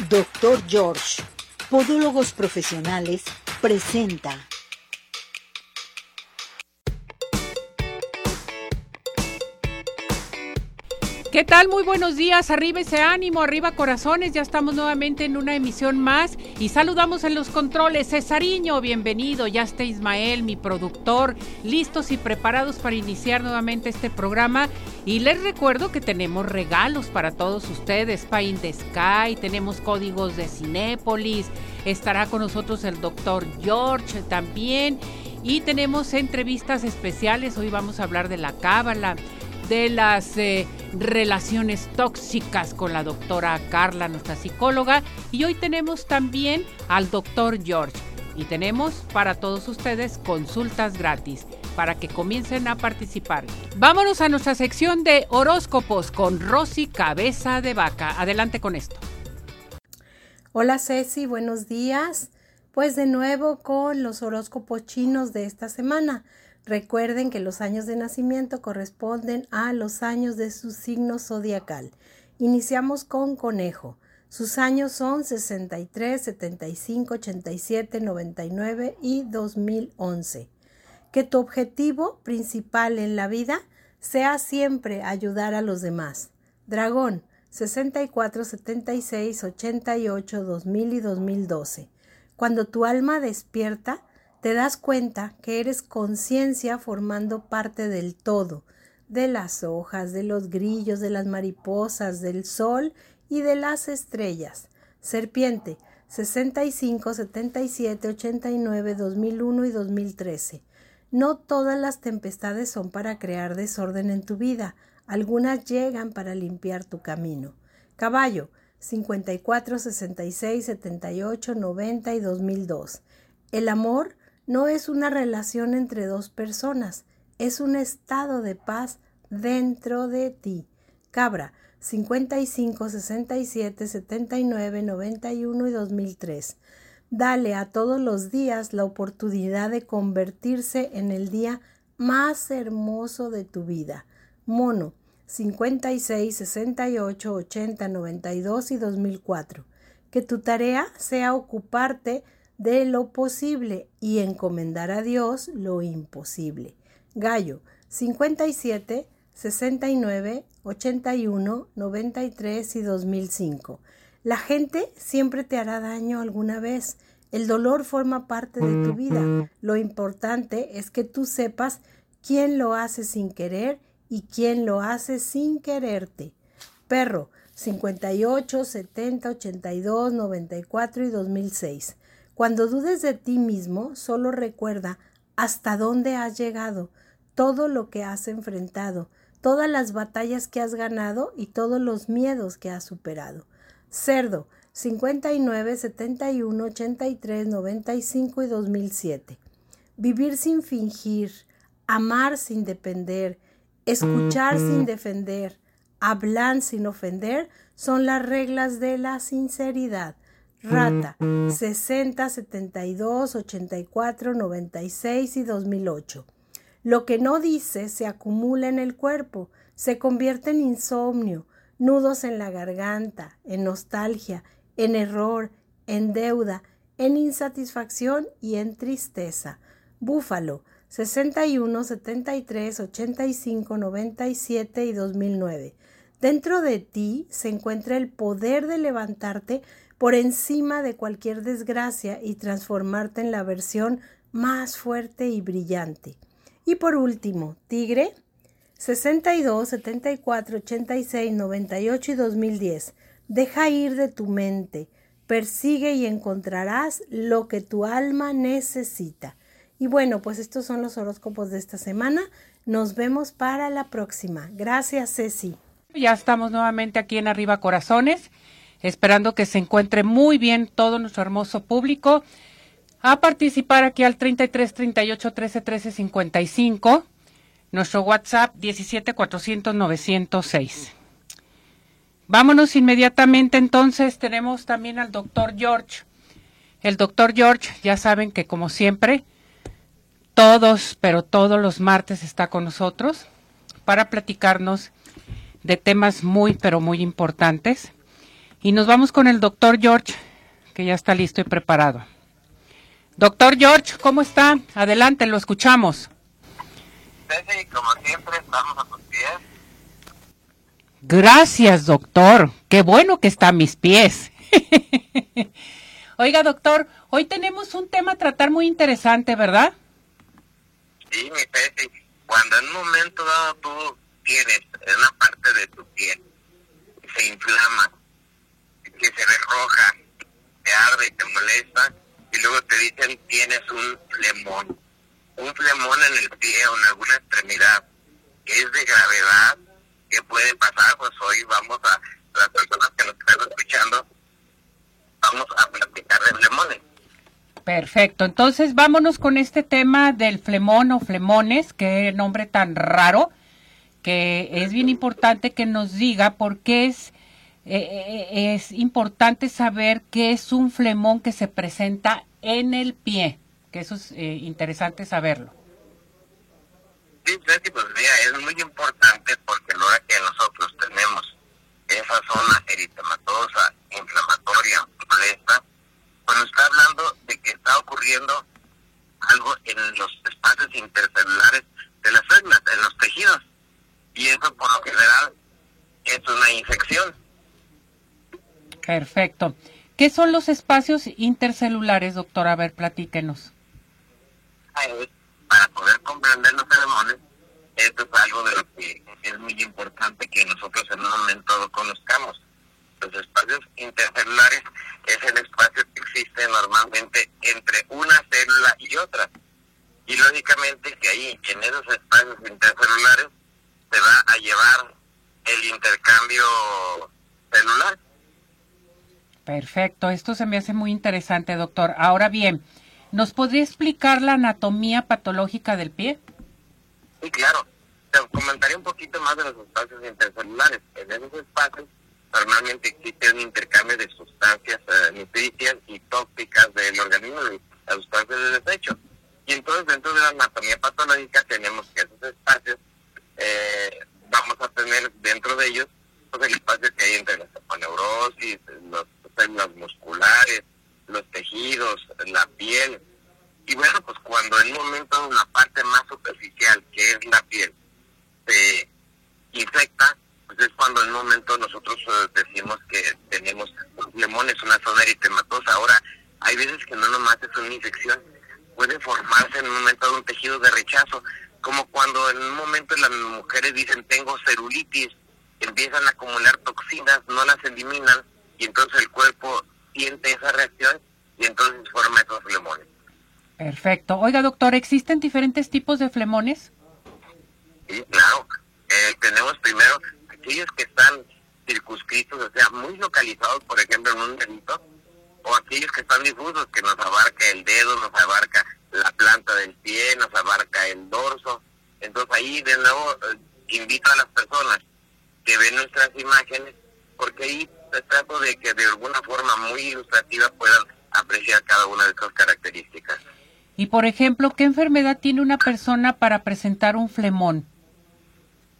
Doctor George, Podólogos Profesionales, presenta. ¿Qué tal? Muy buenos días. Arriba ese ánimo, arriba corazones. Ya estamos nuevamente en una emisión más y saludamos en los controles. Cesariño, bienvenido. Ya está Ismael, mi productor, listos y preparados para iniciar nuevamente este programa. Y les recuerdo que tenemos regalos para todos ustedes. Paint Sky, tenemos códigos de Cinépolis. Estará con nosotros el doctor George también. Y tenemos entrevistas especiales. Hoy vamos a hablar de la cábala de las eh, relaciones tóxicas con la doctora Carla, nuestra psicóloga. Y hoy tenemos también al doctor George. Y tenemos para todos ustedes consultas gratis para que comiencen a participar. Vámonos a nuestra sección de horóscopos con Rosy Cabeza de Vaca. Adelante con esto. Hola Ceci, buenos días. Pues de nuevo con los horóscopos chinos de esta semana. Recuerden que los años de nacimiento corresponden a los años de su signo zodiacal. Iniciamos con conejo. Sus años son 63, 75, 87, 99 y 2011. Que tu objetivo principal en la vida sea siempre ayudar a los demás. Dragón, 64, 76, 88, 2000 y 2012. Cuando tu alma despierta, te das cuenta que eres conciencia formando parte del todo, de las hojas, de los grillos, de las mariposas, del sol y de las estrellas. Serpiente 65, 77, 89, 2001 y 2013. No todas las tempestades son para crear desorden en tu vida, algunas llegan para limpiar tu camino. Caballo 54, 66, 78, 90 y 2002. El amor no es una relación entre dos personas, es un estado de paz dentro de ti. Cabra 55, 67, 79, 91 y 2003. Dale a todos los días la oportunidad de convertirse en el día más hermoso de tu vida. Mono 56, 68, 80, 92 y 2004. Que tu tarea sea ocuparte de lo posible y encomendar a Dios lo imposible. Gallo 57, 69, 81, 93 y 2005. La gente siempre te hará daño alguna vez. El dolor forma parte de tu vida. Lo importante es que tú sepas quién lo hace sin querer y quién lo hace sin quererte. Perro 58, 70, 82, 94 y 2006. Cuando dudes de ti mismo, solo recuerda hasta dónde has llegado, todo lo que has enfrentado, todas las batallas que has ganado y todos los miedos que has superado. Cerdo 59, 71, 83, 95 y 2007. Vivir sin fingir, amar sin depender, escuchar sin defender, hablar sin ofender son las reglas de la sinceridad. Rata 60, 72, 84, 96 y 2008. Lo que no dice se acumula en el cuerpo, se convierte en insomnio, nudos en la garganta, en nostalgia, en error, en deuda, en insatisfacción y en tristeza. Búfalo 61, 73, 85, 97 y 2009. Dentro de ti se encuentra el poder de levantarte por encima de cualquier desgracia y transformarte en la versión más fuerte y brillante. Y por último, Tigre 62, 74, 86, 98 y 2010. Deja ir de tu mente, persigue y encontrarás lo que tu alma necesita. Y bueno, pues estos son los horóscopos de esta semana. Nos vemos para la próxima. Gracias, Ceci. Ya estamos nuevamente aquí en Arriba Corazones esperando que se encuentre muy bien todo nuestro hermoso público a participar aquí al 33 38 13 13 55, nuestro WhatsApp 17 400 906. Vámonos inmediatamente entonces, tenemos también al doctor George. El doctor George, ya saben que como siempre, todos, pero todos los martes está con nosotros para platicarnos de temas muy, pero muy importantes Y nos vamos con el doctor George, que ya está listo y preparado. Doctor George, ¿cómo está? Adelante, lo escuchamos. Ceci, como siempre, estamos a tus pies. Gracias, doctor. Qué bueno que está a mis pies. Oiga, doctor, hoy tenemos un tema a tratar muy interesante, ¿verdad? Sí, mi Ceci, cuando en un momento dado tú tienes en una parte de tu piel, se inflama, que se ve roja, te arde y te molesta, y luego te dicen tienes un flemón, un flemón en el pie o en alguna extremidad, es de gravedad, que puede pasar, pues hoy vamos a, las personas que nos están escuchando, vamos a platicar de flemones. Perfecto, entonces vámonos con este tema del flemón o flemones, qué nombre tan raro, que es bien importante que nos diga por qué es, eh, eh, es importante saber qué es un flemón que se presenta en el pie, que eso es eh, interesante saberlo. Sí, Ceci, pues mira, es muy importante porque a la hora que nosotros tenemos esa zona eritematosa, inflamatoria, molesta, pues nos está hablando de que está ocurriendo algo en los espacios intercelulares de las células, en los tejidos. Y eso por lo general es una infección. Perfecto. ¿Qué son los espacios intercelulares, doctor? A ver, platíquenos. Para poder comprender los feromones, esto es algo de lo que es muy importante que nosotros en un momento lo conozcamos. Los espacios intercelulares es el espacio que existe normalmente entre una célula y otra. Y lógicamente que ahí, en esos espacios intercelulares, se va a llevar el intercambio celular. Perfecto, esto se me hace muy interesante, doctor. Ahora bien, ¿nos podría explicar la anatomía patológica del pie? Sí, claro. Te comentaré un poquito más de los espacios intercelulares. En esos espacios normalmente existe un intercambio de sustancias eh, nutricias y tóxicas del organismo, de las sustancias de desecho. Y entonces dentro de la anatomía patológica tenemos que esos espacios, eh, vamos a tener dentro de ellos pues, el espacio que hay entre la saponeurosis, las células musculares, los tejidos, la piel. Y bueno, pues cuando en un momento la parte más superficial, que es la piel, se infecta, pues es cuando en un momento nosotros eh, decimos que tenemos un flemón, es una zona eritematosa. Ahora, hay veces que no nomás es una infección, puede formarse en un momento de un tejido de rechazo, como cuando en un momento las mujeres dicen tengo celulitis, empiezan a acumular toxinas, no las eliminan y entonces el cuerpo siente esa reacción y entonces forma esos flemones. Perfecto. Oiga, doctor, ¿existen diferentes tipos de flemones? Sí, claro. Eh, tenemos primero aquellos que están circunscritos, o sea, muy localizados, por ejemplo, en un dedito, o aquellos que están difusos, que nos abarca el dedo, nos abarca la planta del pie, nos abarca el dorso. Entonces ahí de nuevo eh, invito a las personas que ven nuestras imágenes, porque ahí se trata de que de alguna forma muy ilustrativa puedan apreciar cada una de esas características. Y por ejemplo, ¿qué enfermedad tiene una persona para presentar un flemón?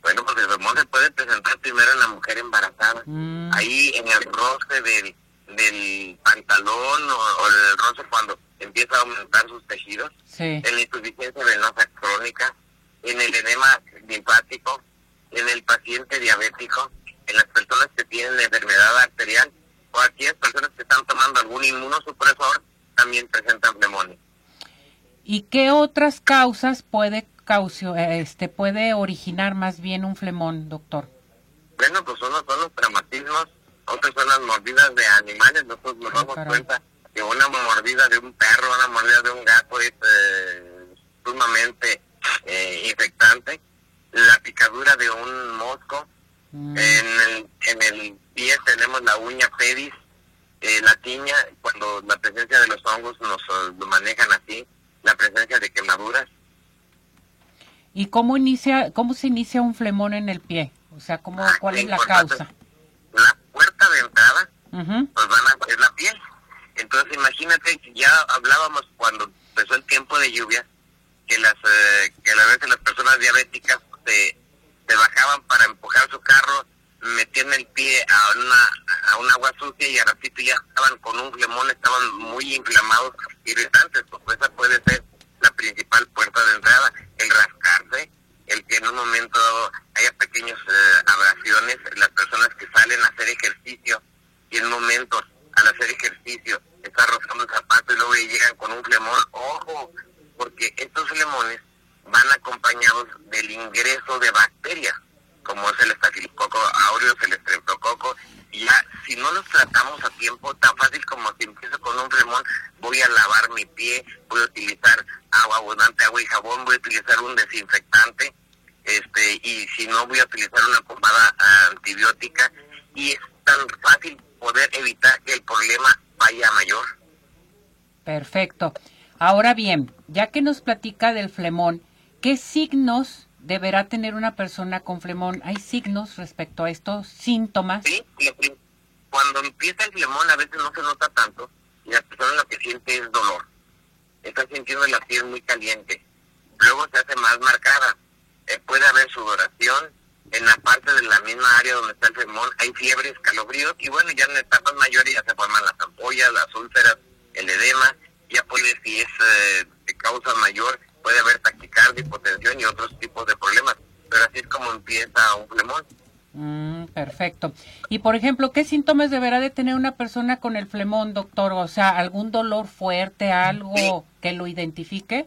Bueno, pues el flemón se puede presentar primero en la mujer embarazada. Mm. Ahí en el roce del, del pantalón o, o el roce cuando empieza a aumentar sus tejidos. Sí. En la insuficiencia venosa crónica, en el edema linfático, en el paciente diabético, en las personas que tienen enfermedad arterial o aquellas personas que están tomando algún inmunosupresor también presentan flemones. ¿Y qué otras causas puede caucio, eh, este puede originar más bien un flemón, doctor? Bueno, pues unos son los traumatismos, otros son las mordidas de animales. Nosotros nos Ah, damos cuenta que una mordida de un perro, una mordida de un gato es eh, sumamente eh, infectante. La picadura de un mosco. Mm, En, el, en el pie tenemos la uña pedis, eh, la tiña, cuando la presencia de los hongos nos eh, lo manejan así, la presencia de quemaduras. ¿Y cómo inicia, cómo se inicia un flemón en el pie? O sea, ¿cómo, Ah, ¿cuál es la causa? La puerta de entrada Ujú, pues van a es la piel. Entonces imagínate ya hablábamos cuando empezó el tiempo de lluvia que las eh, que a veces las personas diabéticas se, se bajaban para empujar su carro, metían el pie a una a un agua sucia y a ratito ya estaban con un flemón, estaban muy inflamados, irritantes, pues esa puede ser la principal puerta de entrada, el rascarse, el que en un momento haya pequeñas eh, abrasiones, las personas que salen a hacer ejercicio y en momentos al hacer ejercicio está rozando el zapato y luego llegan con un flemón, ojo, porque estos flemones van acompañados del ingreso de bacterias, como es el estafilococo aureus, el estreptococo, y ya si no los tratamos a tiempo, tan fácil como si empiezo con un flemón, voy a lavar mi pie, voy a utilizar agua abundante, agua y jabón, voy a utilizar un desinfectante, este y si no voy a utilizar una pomada antibiótica y es tan fácil poder evitar que el problema vaya mayor. Perfecto. Ahora bien, ya que nos platica del flemón, ¿qué signos deberá tener una persona con flemón? ¿Hay signos respecto a estos síntomas? Sí, cuando empieza el flemón a veces no se nota tanto y la persona lo que siente es dolor. Está sintiendo la piel muy caliente. Luego se hace más marcada. Eh, puede haber sudoración, en la parte de la misma área donde está el flemón hay fiebre, escalofríos y bueno, ya en etapas mayores ya se forman las ampollas, las úlceras, el edema, ya puede, si es eh, de causa mayor, puede haber taquicardia, hipotensión y otros tipos de problemas, pero así es como empieza un flemón. Mm, perfecto. Y por ejemplo, ¿qué síntomas deberá de tener una persona con el flemón, doctor? O sea, algún dolor fuerte, algo que lo identifique.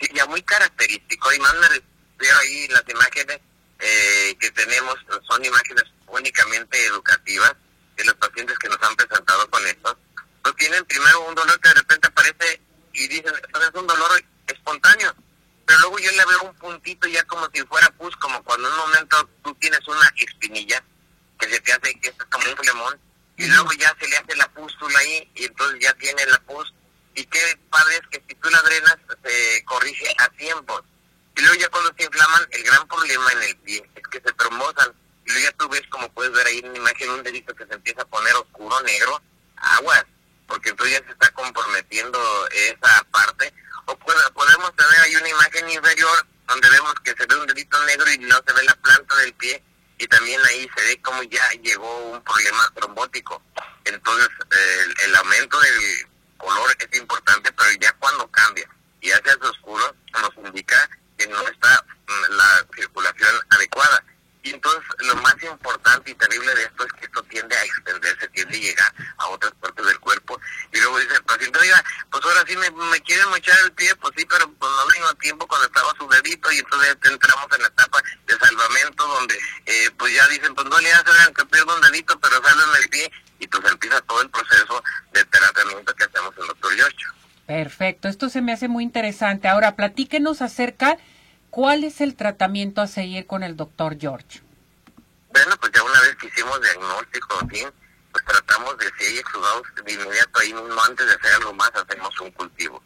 Sí, ya muy característico. Y más me refiero ahí las imágenes eh, que tenemos son imágenes únicamente educativas de los pacientes que nos han presentado con esto. Pues tienen primero un dolor que de repente aparece y dicen, es un dolor espontáneo. Pero luego yo le veo un puntito ya como si fuera pus, como cuando en un momento tú tienes una espinilla que se te hace que es como un flemón, y luego ya se le hace la pústula ahí, y entonces ya tiene la pus. Y qué padre es que si tú la drenas, se corrige a tiempo. Y luego ya cuando se inflaman, el gran problema en el pie es que se trombosan. Y luego ya tú ves, como puedes ver ahí en la imagen, un dedito que se empieza a poner oscuro, negro, aguas, porque entonces ya se está comprometiendo esa parte. O podemos tener ahí una imagen inferior donde vemos que se ve un dedito negro y no se ve la planta del pie y también ahí se ve como ya llegó un problema trombótico. Entonces el, el aumento del color es importante, pero ya cuando cambia y hace oscuro nos indica que no está mm, la circulación adecuada. Y entonces lo más importante y terrible de esto es que esto tiende a extenderse, tiende a llegar a otras partes del cuerpo. Y luego dice el paciente, oiga, pues ahora sí me, me quieren mochar el pie, pues sí, pero pues no tengo tiempo cuando estaba su dedito y entonces entramos en la etapa de salvamento donde eh, pues ya dicen, pues no le hacen que pierda un dedito, pero salen el pie y pues empieza todo el proceso de tratamiento que hacemos en doctor Yocho. Perfecto, esto se me hace muy interesante. Ahora, platíquenos acerca cuál es el tratamiento a seguir con el doctor George. Bueno, pues ya una vez que hicimos diagnóstico, fin, pues tratamos de si hay exudados de inmediato ahí mismo, antes de hacer algo más, hacemos un cultivo.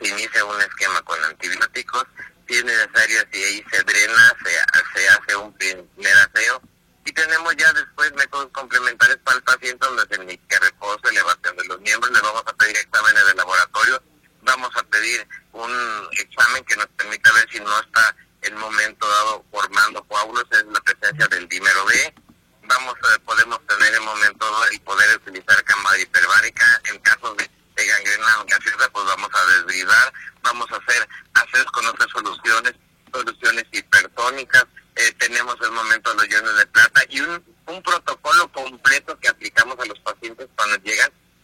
Se inicia un esquema con antibióticos, si es necesario, si ahí se drena, se, se hace un primer aseo, y tenemos ya después métodos complementarios para el paciente donde se indica reposo, elevación de los miembros, le vamos a pedir exámenes de laboratorio, vamos a pedir un examen que nos permita ver si no está en momento dado formando coágulos, es la presencia del dímero B. Vamos a, podemos tener en momento dado y poder utilizar cámara hiperbárica. En caso de, de gangrena gaseosa, pues vamos a desbridar, vamos a hacer hacer con otras soluciones, soluciones hipertónicas, eh, tenemos el momento de los iones de plata y un, un protocolo completo que aplicamos a los pacientes cuando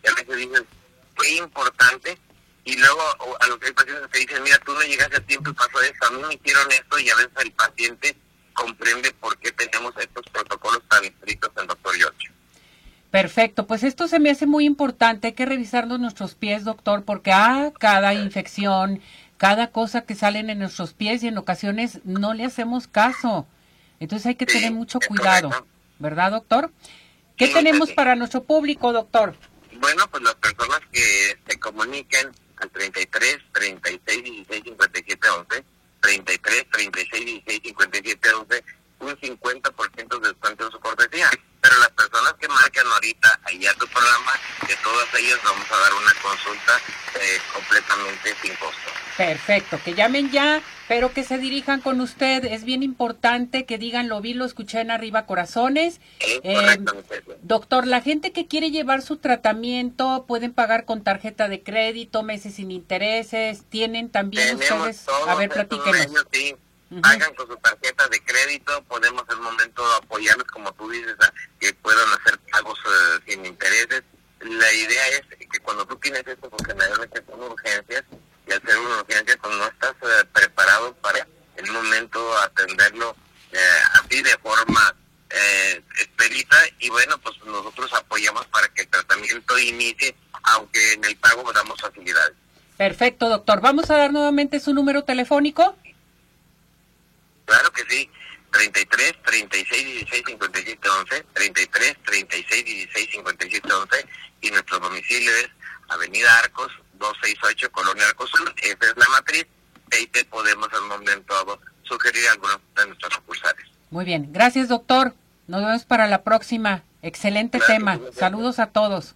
y a veces dicen, fue importante y luego a los que hay pacientes que dicen, mira, tú no llegaste a tiempo y pasó esto, a mí me hicieron esto y a veces el paciente comprende por qué tenemos estos protocolos tan estrictos en Doctor Yocho. Perfecto, pues esto se me hace muy importante, hay que revisarnos nuestros pies, doctor, porque a ah, cada infección, cada cosa que salen en nuestros pies y en ocasiones no le hacemos caso. Entonces hay que tener mucho cuidado, ¿verdad, doctor? ¿Qué tenemos para nuestro público, doctor? Bueno, pues las personas que se comuniquen al 33 36 16 57 11, 33 36 16 57 11, un 50% de descuento de su cortesía. Pero las personas que marquen ahorita ahí a tu programa, de todas ellas vamos a dar una consulta eh, completamente sin costo. Perfecto, que llamen ya pero que se dirijan con usted. Es bien importante que digan, lo vi, lo escuché en arriba corazones. Eh, doctor, la gente que quiere llevar su tratamiento pueden pagar con tarjeta de crédito, meses sin intereses. Tienen también ustedes. A ver, platíquenos. sí. Pagan con su tarjeta de crédito, podemos en el momento apoyarlos, como tú dices, a que puedan hacer pagos eh, sin intereses. La idea es que cuando tú tienes esto, porque generalmente son urgencias, y al ser una urgencia, pues no estás eh, preparado para en un momento atenderlo eh, así de forma eh, expedita y bueno, pues nosotros apoyamos para que el tratamiento inicie, aunque en el pago damos facilidades. Perfecto, doctor. ¿Vamos a dar nuevamente su número telefónico? Claro que sí. 33 36 16 57 11, 33 36 16 57 11 y nuestro domicilio es Avenida Arcos, 268 Colonia Arcosur, esa es la matriz, ahí te podemos al momento sugerir algunos de nuestros sucursales. Muy bien, gracias doctor, nos vemos para la próxima, excelente tema, saludos a todos.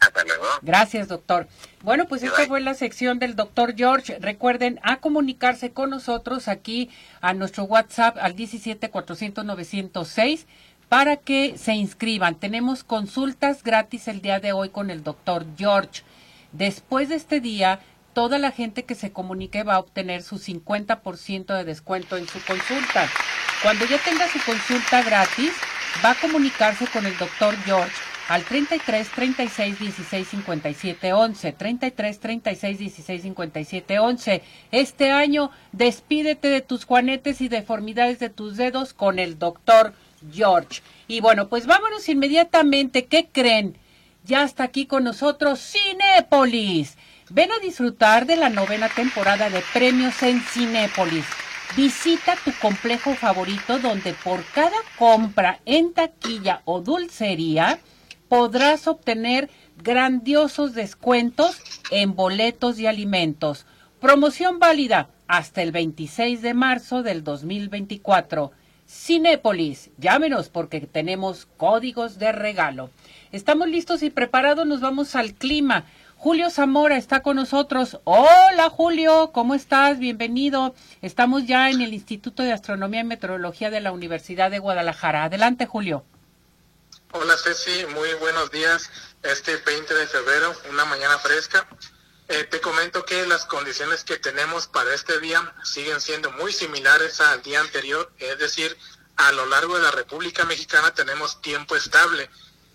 Hasta luego. Gracias, doctor. Bueno, pues esta fue la sección del doctor George. Recuerden a comunicarse con nosotros aquí a nuestro WhatsApp al 17 400 906 para que se inscriban. Tenemos consultas gratis el día de hoy con el doctor George. Después de este día, toda la gente que se comunique va a obtener su 50% de descuento en su consulta. Cuando ya tenga su consulta gratis, va a comunicarse con el doctor George al 33 36 16 57 11. 33 36 16 57 11. Este año, despídete de tus juanetes y deformidades de tus dedos con el doctor George. Y bueno, pues vámonos inmediatamente. ¿Qué creen? Ya está aquí con nosotros Cinépolis. Ven a disfrutar de la novena temporada de premios en Cinépolis. Visita tu complejo favorito donde por cada compra en taquilla o dulcería podrás obtener grandiosos descuentos en boletos y alimentos. Promoción válida hasta el 26 de marzo del 2024. Cinépolis, llámenos porque tenemos códigos de regalo. Estamos listos y preparados, nos vamos al clima. Julio Zamora está con nosotros. Hola Julio, ¿cómo estás? Bienvenido. Estamos ya en el Instituto de Astronomía y Meteorología de la Universidad de Guadalajara. Adelante Julio. Hola Ceci, muy buenos días. Este 20 de febrero, una mañana fresca. Eh, te comento que las condiciones que tenemos para este día siguen siendo muy similares al día anterior, es decir, a lo largo de la República Mexicana tenemos tiempo estable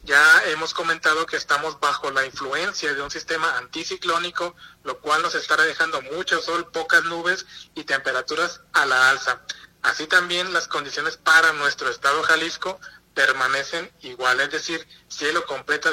ya hemos comentado que estamos bajo la influencia de un sistema anticiclónico, lo cual nos estará dejando mucho sol, pocas nubes y temperaturas a la alza. Así también las condiciones para nuestro estado Jalisco permanecen igual, es decir, cielo completa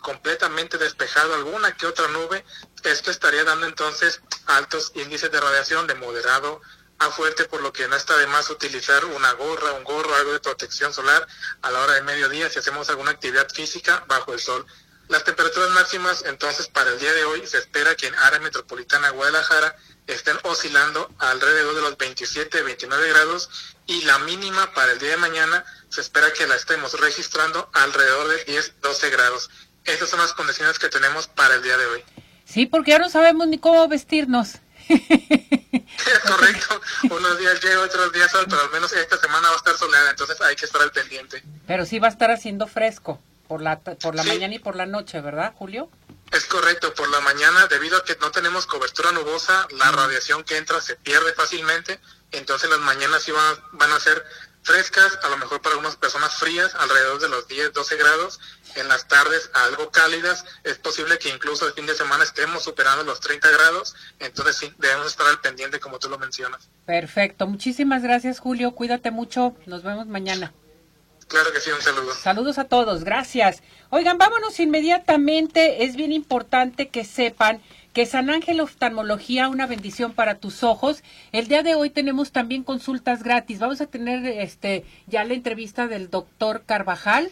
completamente despejado, alguna que otra nube. Esto estaría dando entonces altos índices de radiación de moderado a fuerte, por lo que no está de más utilizar una gorra, un gorro, algo de protección solar a la hora de mediodía si hacemos alguna actividad física bajo el sol. Las temperaturas máximas entonces para el día de hoy se espera que en área metropolitana Guadalajara estén oscilando alrededor de los 27, 29 grados y la mínima para el día de mañana se espera que la estemos registrando alrededor de 10, 12 grados. Estas son las condiciones que tenemos para el día de hoy. Sí, porque ya no sabemos ni cómo vestirnos. Correcto, unos días llega, otros días sol, pero al menos esta semana va a estar soleada, entonces hay que estar al pendiente. Pero sí va a estar haciendo fresco por la, por la mañana y por la noche, ¿verdad, Julio? Es correcto, por la mañana, debido a que no tenemos cobertura nubosa, la radiación que entra se pierde fácilmente, entonces las mañanas sí van, van a ser frescas, a lo mejor para algunas personas frías, alrededor de los 10, 12 grados, en las tardes algo cálidas, es posible que incluso el fin de semana estemos superando los 30 grados, entonces sí, debemos estar al pendiente como tú lo mencionas. Perfecto, muchísimas gracias Julio, cuídate mucho, nos vemos mañana. Claro que sí, un saludo. Saludos a todos, gracias. Oigan, vámonos inmediatamente, es bien importante que sepan que San Ángel Oftalmología, una bendición para tus ojos. El día de hoy tenemos también consultas gratis. Vamos a tener este ya la entrevista del doctor Carvajal,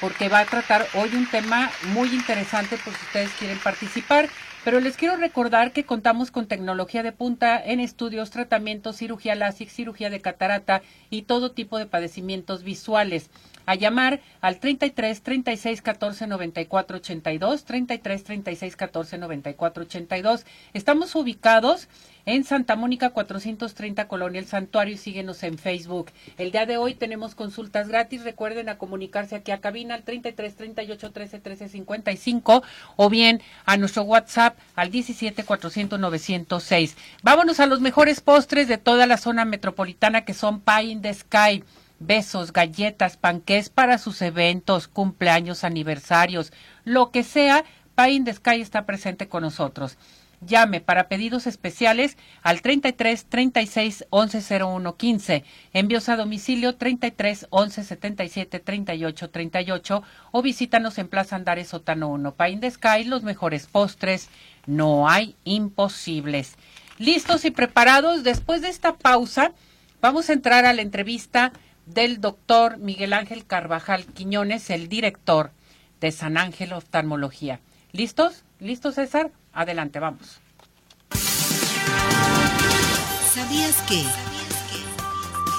porque va a tratar hoy un tema muy interesante por si ustedes quieren participar. Pero les quiero recordar que contamos con tecnología de punta en estudios, tratamientos, cirugía láser, cirugía de catarata y todo tipo de padecimientos visuales a llamar al 33 36 14 94 82, 33 36 14 94 82. Estamos ubicados en Santa Mónica 430 Colonia El Santuario y síguenos en Facebook. El día de hoy tenemos consultas gratis. Recuerden a comunicarse aquí a cabina al 33 38 13 13 55 o bien a nuestro WhatsApp al 17 400 906. Vámonos a los mejores postres de toda la zona metropolitana que son Pie in the Sky besos, galletas, panqués para sus eventos, cumpleaños, aniversarios, lo que sea, Pie the Sky está presente con nosotros. Llame para pedidos especiales al 33 36 11 01 15. Envíos a domicilio 33 11 77 38 38 o visítanos en Plaza Andares Sotano 1. Pie the Sky, los mejores postres, no hay imposibles. Listos y preparados. Después de esta pausa, vamos a entrar a la entrevista del doctor Miguel Ángel Carvajal Quiñones, el director de San Ángel Oftalmología. ¿Listos? ¿Listos, César? Adelante, vamos. ¿Sabías que?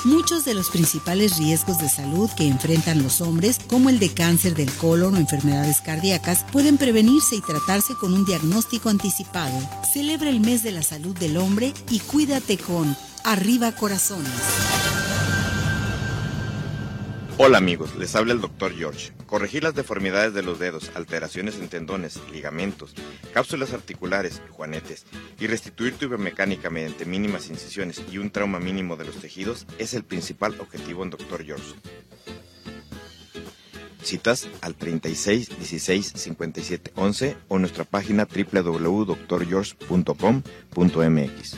Muchos de los principales riesgos de salud que enfrentan los hombres, como el de cáncer del colon o enfermedades cardíacas, pueden prevenirse y tratarse con un diagnóstico anticipado. Celebra el mes de la salud del hombre y cuídate con Arriba Corazones. Hola amigos, les habla el Dr. George. Corregir las deformidades de los dedos, alteraciones en tendones, ligamentos, cápsulas articulares, juanetes y restituir tu biomecánica mediante mínimas incisiones y un trauma mínimo de los tejidos es el principal objetivo en Dr. George. Citas al 36 16 57 11 o nuestra página www.drgeorge.com.mx.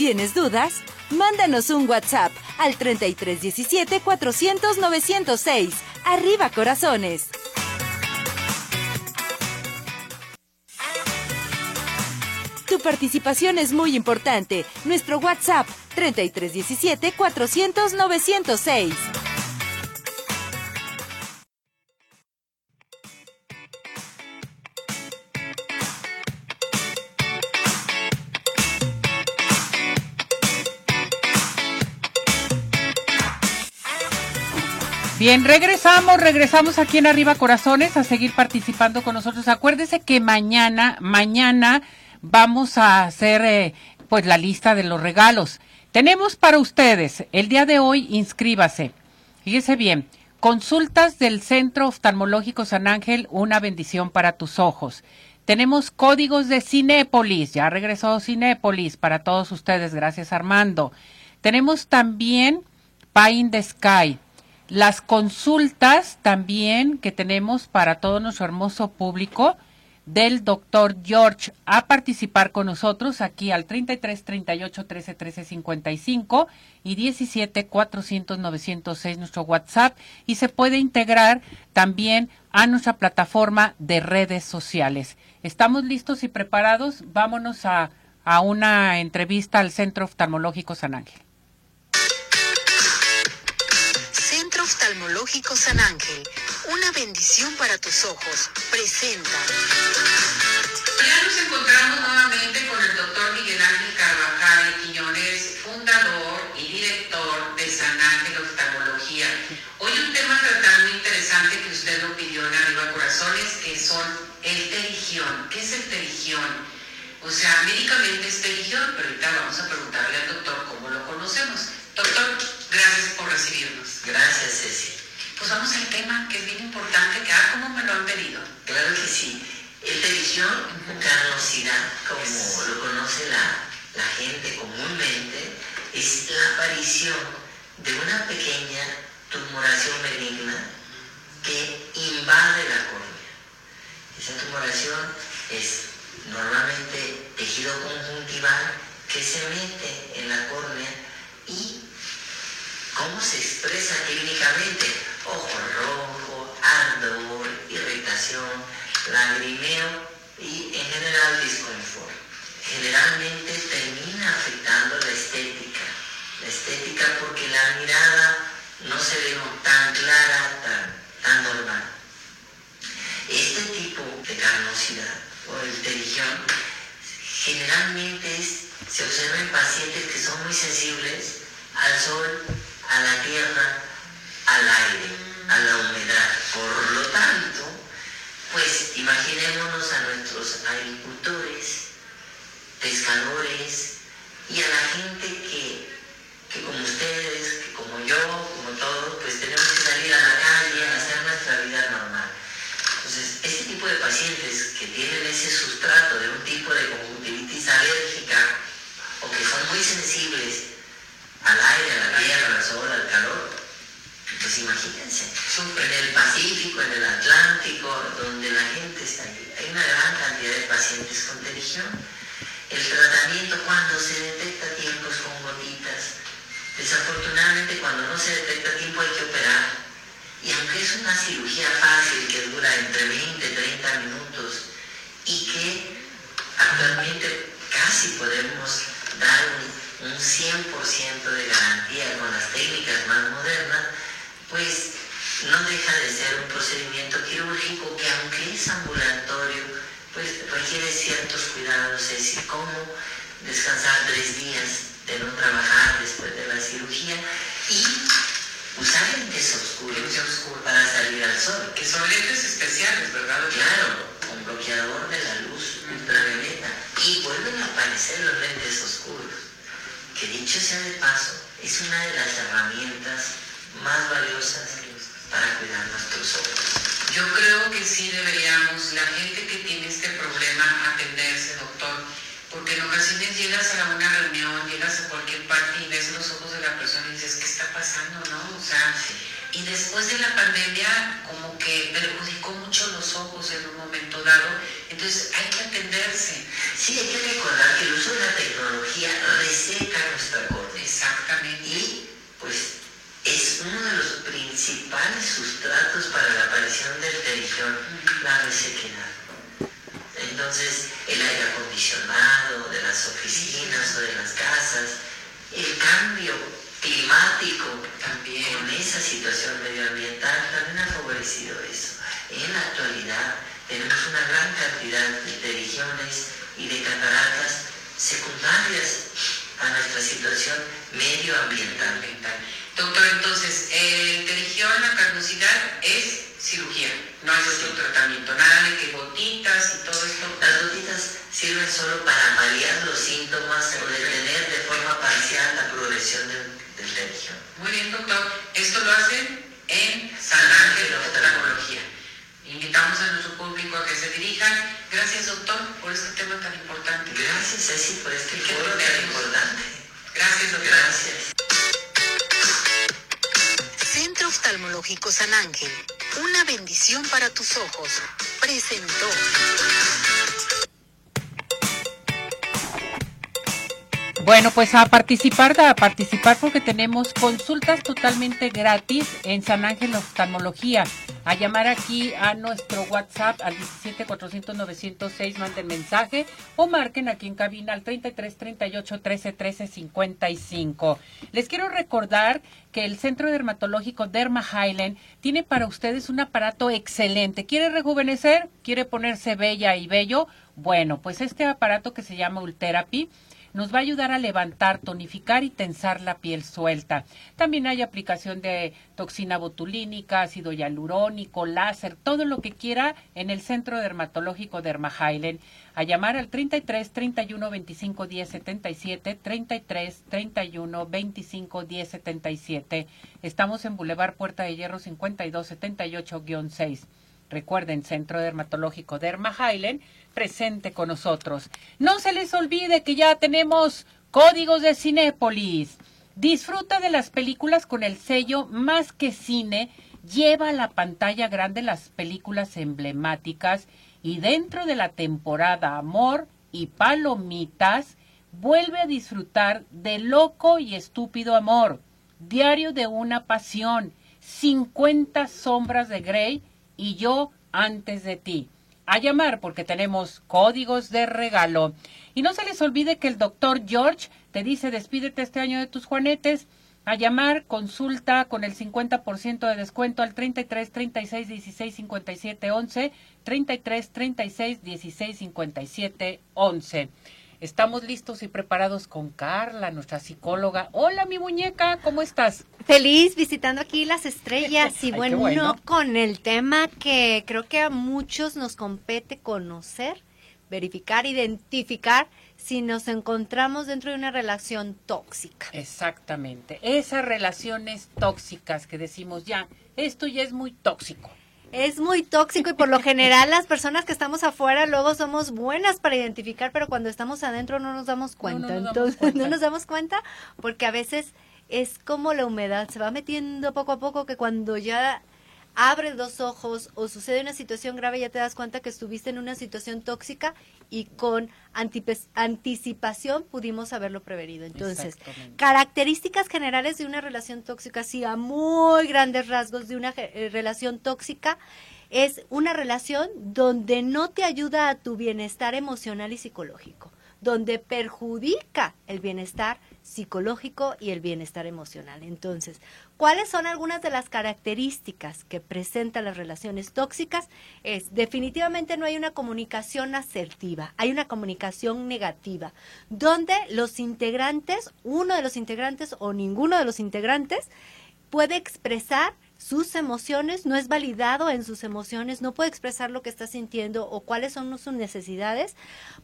¿Tienes dudas? Mándanos un WhatsApp al 3317 400 906. Arriba corazones. Tu participación es muy importante. Nuestro WhatsApp 3317 400 906. Bien, regresamos, regresamos aquí en Arriba Corazones a seguir participando con nosotros. Acuérdese que mañana, mañana vamos a hacer eh, pues la lista de los regalos. Tenemos para ustedes, el día de hoy, inscríbase. Fíjese bien, consultas del Centro Oftalmológico San Ángel, una bendición para tus ojos. Tenemos códigos de Cinépolis, ya regresó Cinépolis para todos ustedes, gracias Armando. Tenemos también Pine the Sky, las consultas también que tenemos para todo nuestro hermoso público del doctor George a participar con nosotros aquí al 33 38 13 13 55 y 17 400 906 nuestro WhatsApp y se puede integrar también a nuestra plataforma de redes sociales. ¿Estamos listos y preparados? Vámonos a, a una entrevista al Centro Oftalmológico San Ángel. Oftalmológico San Ángel, una bendición para tus ojos, presenta. Ya nos encontramos nuevamente con el doctor Miguel Ángel Carvajal Quiñones, fundador y director de San Ángel Oftalmología. Hoy un tema tratado muy interesante que usted lo pidió en Arriba Corazones, que son el terigión. ¿Qué es el terigión? O sea, médicamente es terigión, pero ahorita vamos a preguntarle al doctor cómo lo conocemos. Doctor, gracias por recibirnos. Gracias, Ceci. Pues vamos al tema que es bien importante, que ah, ¿cómo me lo han pedido? Claro que sí. El televisión carnosidad, como lo conoce la, la gente comúnmente, es la aparición de una pequeña tumoración benigna que invade la córnea. Esa tumoración es normalmente tejido conjuntival que se mete en la córnea y cómo se expresa clínicamente, ojo rojo, ardor, irritación, lagrimeo y en general disconfort. Generalmente termina afectando la estética, la estética porque la mirada no se ve tan clara, tan, tan normal. Este tipo de carnosidad o el terigión generalmente se observa en pacientes que son muy sensibles al sol, a la tierra, al aire, a la humedad. Por lo tanto, pues imaginémonos a nuestros agricultores, pescadores y a la gente que, que como ustedes, que como yo, como todos, pues tenemos que salir a la calle a hacer nuestra vida normal. Entonces, este tipo de pacientes que tienen ese sustrato de un tipo de conjuntivitis alérgica o que son muy sensibles al aire, a la tierra, al sol, al calor, pues imagínense, en el Pacífico, en el Atlántico, donde la gente está ahí, hay una gran cantidad de pacientes con terigión. El tratamiento cuando se detecta a tiempos con gotitas, desafortunadamente cuando no se detecta tiempo hay que operar. Y aunque es una cirugía fácil que dura entre 20 y 30 minutos y que actualmente casi podemos dar un, un 100% de garantía con las técnicas más modernas, pues no deja de ser un procedimiento quirúrgico que aunque es ambulatorio, pues requiere ciertos cuidados, es decir, cómo descansar tres días de no trabajar después de la cirugía y usar lentes oscuros, oscuro para salir al sol. Que son lentes especiales, ¿verdad? Claro, un bloqueador de la luz ultravioleta. Y vuelven a aparecer los lentes oscuros, que dicho sea de paso, es una de las herramientas más valiosas para cuidar nuestros ojos. Yo creo que sí deberíamos, la gente que tiene este problema, atenderse, doctor, porque en ocasiones llegas a una reunión, llegas a cualquier parte y ves los ojos de la persona y dices, ¿qué está pasando? ¿No? O sea, y después de la pandemia como que perjudicó mucho los ojos en un momento dado, entonces hay que atenderse. Sí, hay que recordar que el uso de la tecnología reseca nuestra córnea. Exactamente. Y pues es uno de los principales sustratos para la aparición del terigión, la resequedad. Entonces, el aire acondicionado de las oficinas o de las casas, el cambio climático también con esa situación medioambiental también ha favorecido eso. En la actualidad tenemos una gran cantidad de terigiones y de cataratas secundarias a nuestra situación medioambiental. Doctor, entonces, el terigión, la carnosidad es cirugía, no hay otro tratamiento, nada de que gotitas y todo esto. Las gotitas sirven solo para paliar los síntomas o detener de forma parcial la progresión del, del. Muy bien, doctor. Esto lo hacen en San Ángel Oftalmología. Invitamos a nuestro público a que se dirijan. Gracias, doctor, por este tema tan importante. Gracias, Ceci, por este foro tan importante. Gracias, doctor. Gracias. Oftalmológico San Ángel, una bendición para tus ojos, presentó. Bueno, pues a participar, a participar porque tenemos consultas totalmente gratis en San Ángel Oftalmología. A llamar aquí a nuestro WhatsApp al 17 400 906, manden mensaje o marquen aquí en cabina al 33 38 13 13 55. Les quiero recordar que el Centro Dermatológico Derma Highland tiene para ustedes un aparato excelente. ¿Quiere rejuvenecer? ¿Quiere ponerse bella y bello? Bueno, pues este aparato que se llama Ultherapy nos va a ayudar a levantar, tonificar y tensar la piel suelta. También hay aplicación de toxina botulínica, ácido hialurónico, láser, todo lo que quiera en el Centro Dermatológico Derma Highland. A llamar al 33 31 25 10 77, 33 31 25 10 77. Estamos en Boulevard Puerta de Hierro 52 78-6. Recuerden, Centro Dermatológico Derma Highland, presente con nosotros. No se les olvide que ya tenemos códigos de Cinépolis. Disfruta de las películas con el sello Más que Cine. Lleva a la pantalla grande las películas emblemáticas y dentro de la temporada Amor y Palomitas, vuelve a disfrutar de Loco y Estúpido Amor, Diario de una Pasión, 50 Sombras de Grey y Yo antes de ti. A llamar porque tenemos códigos de regalo. Y no se les olvide que el doctor George te dice despídete este año de tus juanetes. A llamar, consulta con el 50% de descuento al 33 36 16 57 11, 33 36 16 57 11. Estamos listos y preparados con Carla, nuestra psicóloga. Hola, mi muñeca, ¿cómo estás? Feliz visitando aquí las estrellas y Ay, qué bueno, bueno. con el tema que creo que a muchos nos compete conocer, verificar, identificar si nos encontramos dentro de una relación tóxica. Exactamente. Esas relaciones tóxicas que decimos ya, esto ya es muy tóxico. Es muy tóxico y por lo general las personas que estamos afuera luego somos buenas para identificar, pero cuando estamos adentro no nos damos cuenta. no nos damos Entonces, cuenta. no nos damos cuenta porque a veces es como la humedad, se va metiendo poco a poco que cuando ya abres los ojos o sucede una situación grave ya te das cuenta que estuviste en una situación tóxica y con anticipación pudimos haberlo prevenido. Entonces, características generales de una relación tóxica, sí, a muy grandes rasgos de una eh, relación tóxica, es una relación donde no te ayuda a tu bienestar emocional y psicológico, donde perjudica el bienestar psicológico y el bienestar emocional. Entonces, ¿cuáles son algunas de las características que presentan las relaciones tóxicas? Es definitivamente no hay una comunicación asertiva, hay una comunicación negativa, donde los integrantes, uno de los integrantes o ninguno de los integrantes puede expresar sus emociones, no es validado en sus emociones, no puede expresar lo que está sintiendo o cuáles son sus necesidades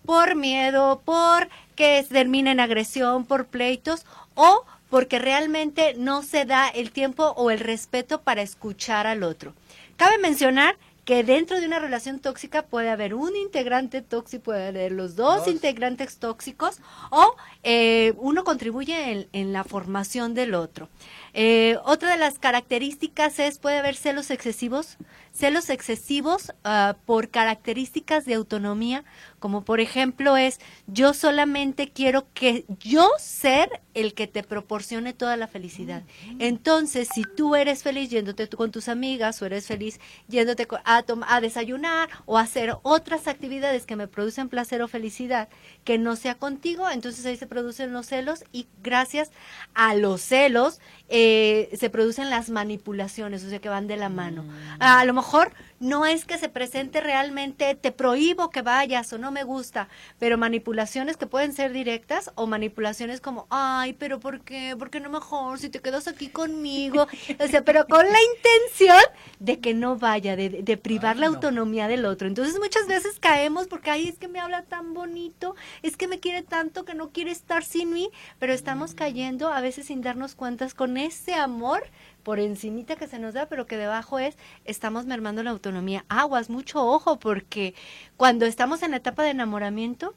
por miedo, por que termine en agresión, por pleitos o porque realmente no se da el tiempo o el respeto para escuchar al otro. Cabe mencionar que dentro de una relación tóxica puede haber un integrante tóxico, puede haber los dos, Dos. integrantes tóxicos o eh, uno contribuye en, en la formación del otro. Eh, otra de las características es puede haber celos excesivos, celos excesivos ah, por características de autonomía, como por ejemplo es yo solamente quiero que yo ser el que te proporcione toda la felicidad. Entonces, si tú eres feliz yéndote tú con tus amigas o eres feliz yéndote a, a desayunar o a hacer otras actividades que me producen placer o felicidad que no sea contigo, entonces ahí se producen los celos y gracias a los celos eh, se producen las manipulaciones, o sea que van de la mano. A lo mejor no es que se presente realmente, te prohíbo que vayas o no me gusta, pero manipulaciones que pueden ser directas o manipulaciones como, ay, pero ¿por qué? ¿Por qué no mejor si te quedas aquí conmigo? O sea, pero con la intención de que no vaya, de, de privar Ay, la no. autonomía del otro. Entonces muchas veces caemos porque, ay, es que me habla tan bonito, es que me quiere tanto que no quiere estar sin mí, pero estamos cayendo a veces sin darnos cuentas con ese amor por encimita que se nos da, pero que debajo es, estamos mermando la autonomía. Aguas, mucho ojo, porque cuando estamos en la etapa de enamoramiento,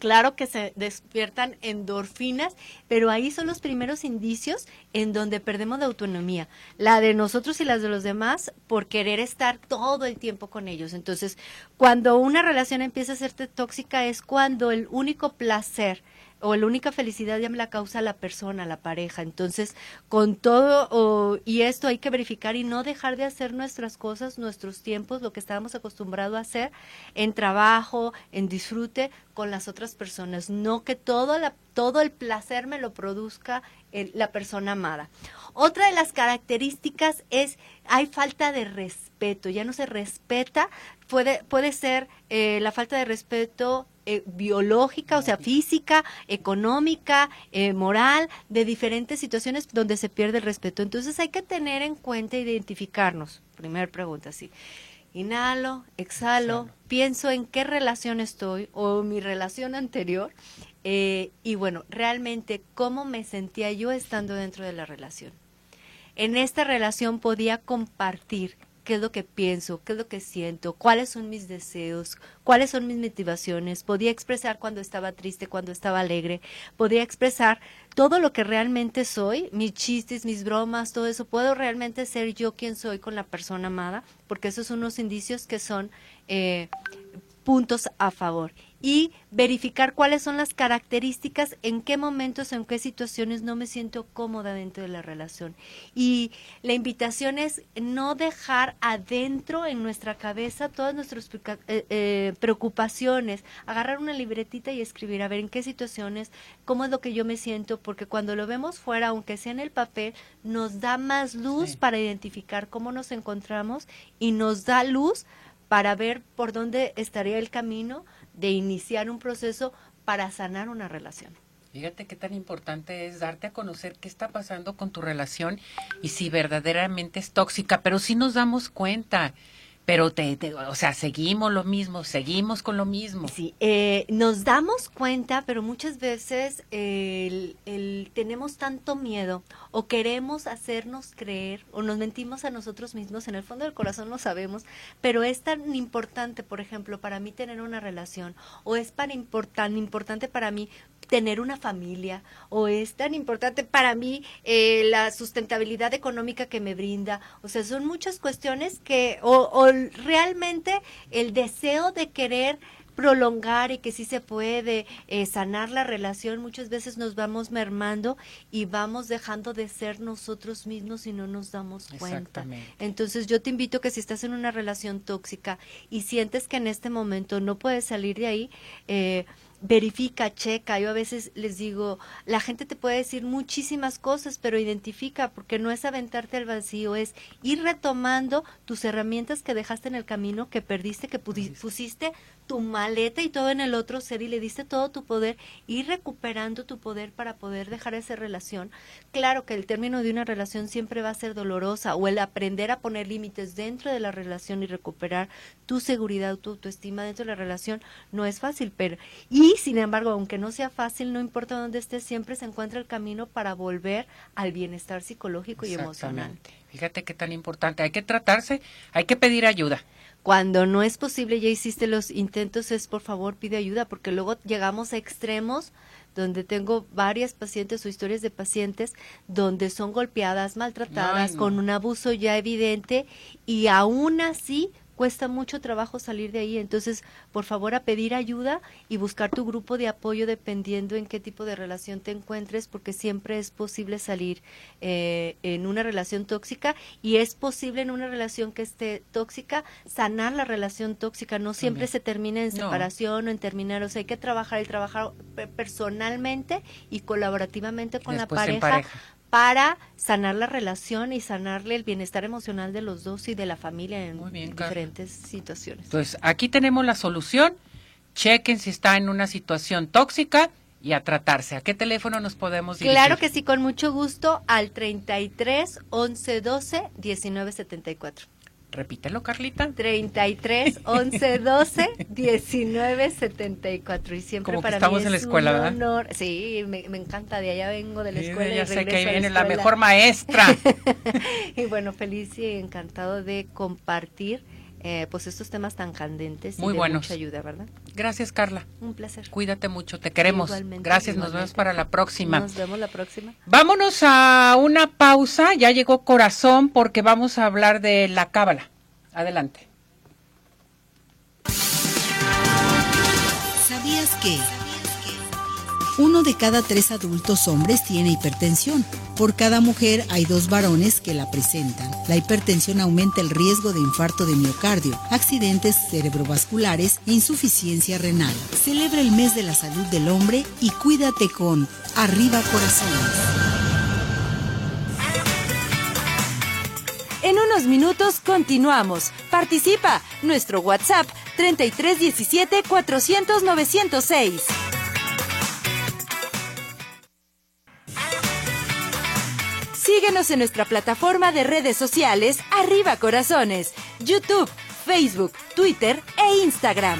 Claro que se despiertan endorfinas, pero ahí son los primeros indicios en donde perdemos la autonomía, la de nosotros y las de los demás por querer estar todo el tiempo con ellos. Entonces, cuando una relación empieza a serte tóxica es cuando el único placer o la única felicidad ya me la causa la persona, la pareja. Entonces, con todo y esto hay que verificar y no dejar de hacer nuestras cosas, nuestros tiempos, lo que estábamos acostumbrados a hacer en trabajo, en disfrute con las otras personas. No que todo, la, todo el placer me lo produzca la persona amada. Otra de las características es hay falta de respeto, ya no se respeta, puede, puede ser eh, la falta de respeto eh, biológica, o sea, física, económica, eh, moral, de diferentes situaciones donde se pierde el respeto. Entonces hay que tener en cuenta, identificarnos. Primer pregunta, sí. Inhalo, exhalo, pienso en qué relación estoy o mi relación anterior eh, y bueno, realmente cómo me sentía yo estando dentro de la relación. En esta relación podía compartir qué es lo que pienso, qué es lo que siento, cuáles son mis deseos, cuáles son mis motivaciones. Podía expresar cuando estaba triste, cuando estaba alegre. Podía expresar todo lo que realmente soy, mis chistes, mis bromas, todo eso. Puedo realmente ser yo quien soy con la persona amada, porque esos son unos indicios que son eh, puntos a favor y verificar cuáles son las características, en qué momentos, en qué situaciones no me siento cómoda dentro de la relación. Y la invitación es no dejar adentro en nuestra cabeza todas nuestras eh, eh, preocupaciones, agarrar una libretita y escribir, a ver en qué situaciones, cómo es lo que yo me siento, porque cuando lo vemos fuera, aunque sea en el papel, nos da más luz para identificar cómo nos encontramos y nos da luz para ver por dónde estaría el camino de iniciar un proceso para sanar una relación. Fíjate qué tan importante es darte a conocer qué está pasando con tu relación y si verdaderamente es tóxica, pero si nos damos cuenta pero te, o sea, seguimos lo mismo, seguimos con lo mismo. Sí, eh, nos damos cuenta, pero muchas veces el, tenemos tanto miedo o queremos hacernos creer o nos mentimos a nosotros mismos, en el fondo del corazón lo sabemos, pero es tan importante, por ejemplo, para mí tener una relación o es tan importante para mí tener una familia o es tan importante para mí eh, la sustentabilidad económica que me brinda. O sea, son muchas cuestiones que, o, o realmente el deseo de querer prolongar y que sí se puede eh, sanar la relación, muchas veces nos vamos mermando y vamos dejando de ser nosotros mismos y no nos damos cuenta. Entonces yo te invito que si estás en una relación tóxica y sientes que en este momento no puedes salir de ahí, eh, verifica, checa. Yo a veces les digo, la gente te puede decir muchísimas cosas, pero identifica, porque no es aventarte al vacío, es ir retomando tus herramientas que dejaste en el camino, que perdiste, que pusiste tu maleta y todo en el otro ser y le diste todo tu poder, ir recuperando tu poder para poder dejar esa relación. Claro que el término de una relación siempre va a ser dolorosa o el aprender a poner límites dentro de la relación y recuperar tu seguridad, tu autoestima dentro de la relación no es fácil, pero y sin embargo, aunque no sea fácil, no importa dónde estés, siempre se encuentra el camino para volver al bienestar psicológico y emocional. Fíjate qué tan importante, hay que tratarse, hay que pedir ayuda. Cuando no es posible, ya hiciste los intentos, es por favor pide ayuda, porque luego llegamos a extremos donde tengo varias pacientes o historias de pacientes donde son golpeadas, maltratadas, con un abuso ya evidente y aún así cuesta mucho trabajo salir de ahí. Entonces, por favor, a pedir ayuda y buscar tu grupo de apoyo dependiendo en qué tipo de relación te encuentres, porque siempre es posible salir eh, en una relación tóxica y es posible en una relación que esté tóxica sanar la relación tóxica. No siempre se termina en separación o en terminar. O sea, hay que trabajar y trabajar personalmente y colaborativamente con la pareja para sanar la relación y sanarle el bienestar emocional de los dos y de la familia en diferentes situaciones. Entonces, aquí tenemos la solución. Chequen si está en una situación tóxica y a tratarse. ¿A qué teléfono nos podemos dirigir? Claro que sí, con mucho gusto, al 33 11 12 19 74. Repítelo, Carlita. 33 11 12 19 74. Y siempre Como para estamos mí en la escuela, un ¿verdad? honor. Sí, me, me, encanta. De allá vengo de la escuela. ya y sé que regreso a viene la, la mejor maestra. y bueno, feliz y encantado de compartir eh, pues estos temas tan candentes Muy y de buenos. mucha ayuda, ¿verdad? Gracias, Carla. Un placer. Cuídate mucho, te queremos. Igualmente, Gracias, nos vemos para la próxima. Nos vemos la próxima. Vámonos a una pausa, ya llegó Corazón porque vamos a hablar de la cábala. Adelante. ¿Sabías que? Uno de cada tres adultos hombres tiene hipertensión. Por cada mujer hay dos varones que la presentan. La hipertensión aumenta el riesgo de infarto de miocardio, accidentes cerebrovasculares e insuficiencia renal. Celebra el mes de la salud del hombre y cuídate con Arriba Corazones. En unos minutos continuamos. Participa. Nuestro WhatsApp 3317 400 906. Síguenos en nuestra plataforma de redes sociales Arriba Corazones, YouTube, Facebook, Twitter e Instagram.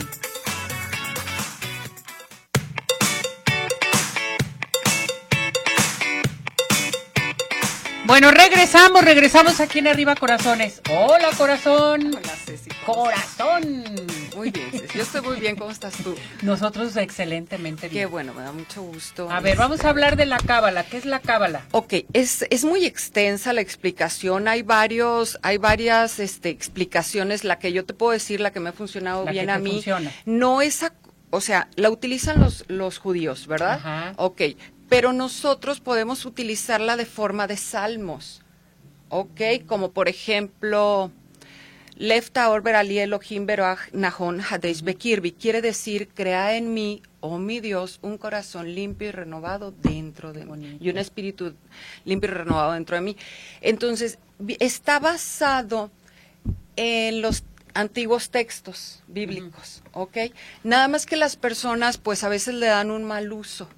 Bueno, regresamos, regresamos aquí en Arriba Corazones. Hola, corazón. Hola, Ceci. Corazón. Muy bien. Yo estoy muy bien. ¿Cómo estás tú? Nosotros excelentemente bien. Qué bueno, me da mucho gusto. A ver, vamos a hablar de la cábala. ¿Qué es la cábala? Ok, es, es muy extensa la explicación. Hay varios, hay varias este, explicaciones. La que yo te puedo decir, la que me ha funcionado La que bien te a mí, funciona. no es, ac- o sea, la utilizan los, los judíos, ¿verdad? Ajá. Ok, pero nosotros podemos utilizarla de forma de salmos, ¿ok? Como por ejemplo, Lefta Orber Ali Elohim Beroach Nahon Hadesh Bekirbi, quiere decir, crea en mí, oh mi Dios, un corazón limpio y renovado dentro de mí, y un espíritu limpio y renovado dentro de mí. Entonces, está basado en los antiguos textos bíblicos, ¿ok? Nada más que las personas, pues a veces le dan un mal uso,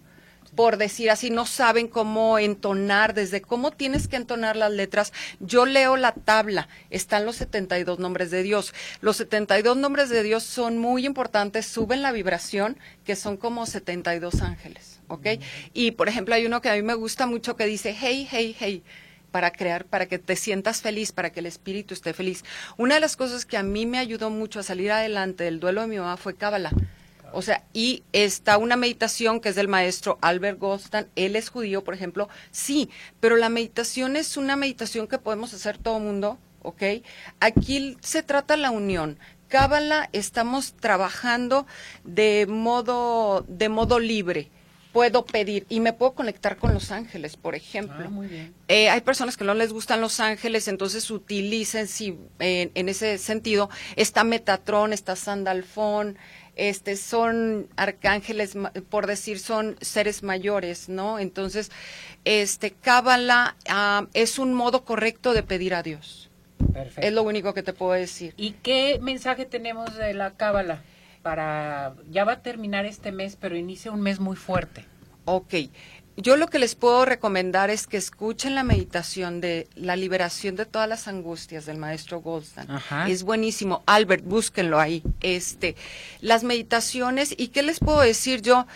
por decir así, no saben cómo entonar, desde cómo tienes que entonar las letras. Yo leo la tabla, están los 72 nombres de Dios. Los 72 nombres de Dios son muy importantes, suben la vibración, que son como 72 ángeles, ¿ok? Y por ejemplo, hay uno que a mí me gusta mucho que dice, hey, hey, hey para crear, para que te sientas feliz, para que el espíritu esté feliz. Una de las cosas que a mí me ayudó mucho a salir adelante del duelo de mi mamá fue Cábala. O sea, y está una meditación que es del maestro Albert Gostan, él es judío, por ejemplo, sí, pero la meditación es una meditación que podemos hacer todo mundo, ¿ok? Aquí se trata la unión. Cábala estamos trabajando de modo, de modo libre. Puedo pedir y me puedo conectar con los ángeles, por ejemplo. Ah, muy bien. Eh, hay personas que no les gustan los ángeles, entonces utilicen en, en ese sentido. Está Metatron, está Sandalfón, este, son arcángeles, por decir, son seres mayores, ¿no? Entonces, este, Cábala ah, es un modo correcto de pedir a Dios. Perfecto. Es lo único que te puedo decir. ¿Y qué mensaje tenemos de la cábala? Para ya va a terminar este mes, pero inicia un mes muy fuerte. Ok. Yo lo que les puedo recomendar es que escuchen la meditación de la liberación de todas las angustias del maestro Goldstan. Ajá. Es buenísimo. Albert, búsquenlo ahí. Este, las meditaciones y qué les puedo decir yo.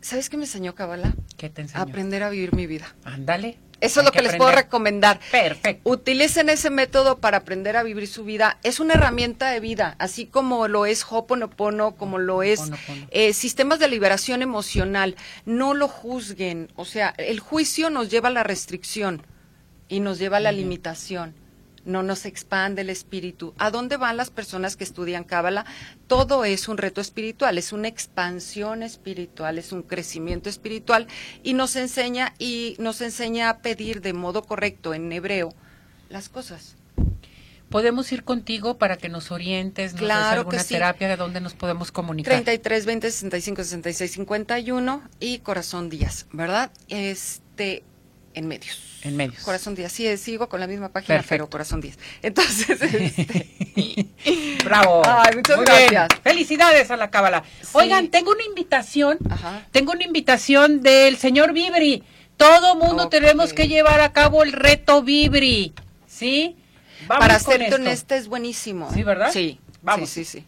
¿Sabes qué me enseñó Kabbalah? ¿Qué te enseñó? Aprender a vivir mi vida. Ándale. Eso es lo que, les puedo recomendar. Perfecto. Utilicen ese método para aprender a vivir su vida. Es una herramienta de vida, así como lo es Hoponopono, como lo es eh, sistemas de liberación emocional. No lo juzguen. O sea, el juicio nos lleva a la restricción y nos lleva a la limitación. No nos expande el espíritu. ¿A dónde van las personas que estudian Cábala? Todo es un reto espiritual, es una expansión espiritual, es un crecimiento espiritual y nos enseña y nos enseña a pedir de modo correcto en hebreo las cosas. Podemos ir contigo para que nos orientes, nos des Claro alguna que sí. terapia de donde nos podemos comunicar. 33 20 65 66 51 y Corazón Díaz, ¿verdad? Este en medios. En medios. Corazón Díaz, sí, sigo con la misma página, Perfecto. pero Corazón Díaz. Entonces, este, Bravo. Ay, muchas Muy bien. gracias. Felicidades a la cábala. Sí. Oigan, tengo una invitación. Ajá. Tengo una invitación del señor Vibri. Todo mundo tenemos que llevar a cabo el reto Vibri. ¿Sí? Vamos Para esto. honesta es buenísimo. Sí, ¿verdad? Sí. Vamos. Sí, sí, sí.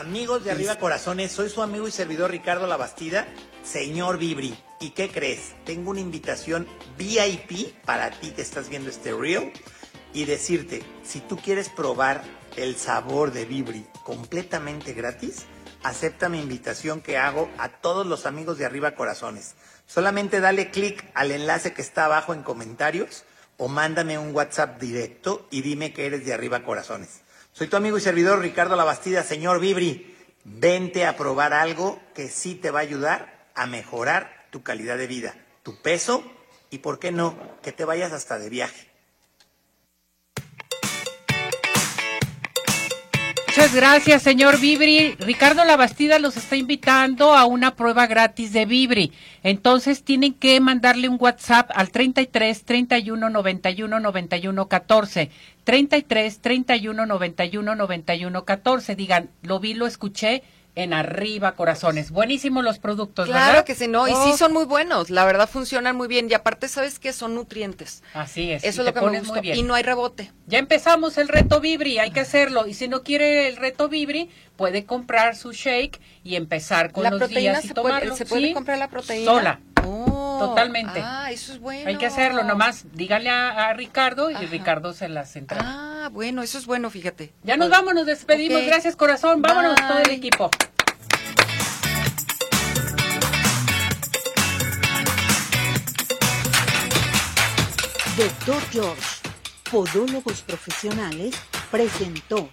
Amigos de Arriba Corazones, soy su amigo y servidor Ricardo Labastida, señor Vibri. ¿Y qué crees? Tengo una invitación VIP para ti que estás viendo este reel y decirte, si tú quieres probar el sabor de Vibri completamente gratis, acepta mi invitación que hago a todos los amigos de Arriba Corazones. Solamente dale clic al enlace que está abajo en comentarios o mándame un WhatsApp directo y dime que eres de Arriba Corazones. Soy tu amigo y servidor Ricardo Labastida, señor Vibri. Vente a probar algo que sí te va a ayudar a mejorar tu calidad de vida, tu peso y, ¿por qué no?, que te vayas hasta de viaje. Muchas gracias, señor Vibri. Ricardo Labastida los está invitando a una prueba gratis de Vibri. Entonces tienen que mandarle un WhatsApp al 33 31 91 91 14. 33 31 91 91 14. Digan, lo vi, lo escuché en arriba, corazones. Buenísimos los productos, Claro ¿verdad? que sí, no, y Oh, sí son muy buenos, la verdad funcionan muy bien y aparte sabes que son nutrientes. Así es. Eso y es lo que me gusta muy bien. y no hay rebote. Ya empezamos el reto Vibri, hay que hacerlo. Y si no quiere el reto Vibri, puede comprar su shake y empezar con la los proteína días y se puede, tomarlo. se puede ¿sí? comprar la proteína Sola. Oh, Totalmente. Ah, eso es bueno. Hay que hacerlo, nomás dígale a, a Ricardo y Ricardo se las entra. Ah, bueno, eso es bueno, fíjate. Ya nos vamos, nos despedimos. Gracias, corazón. Vámonos Bye. todo el equipo. Doctor George, Podólogos Profesionales, presentó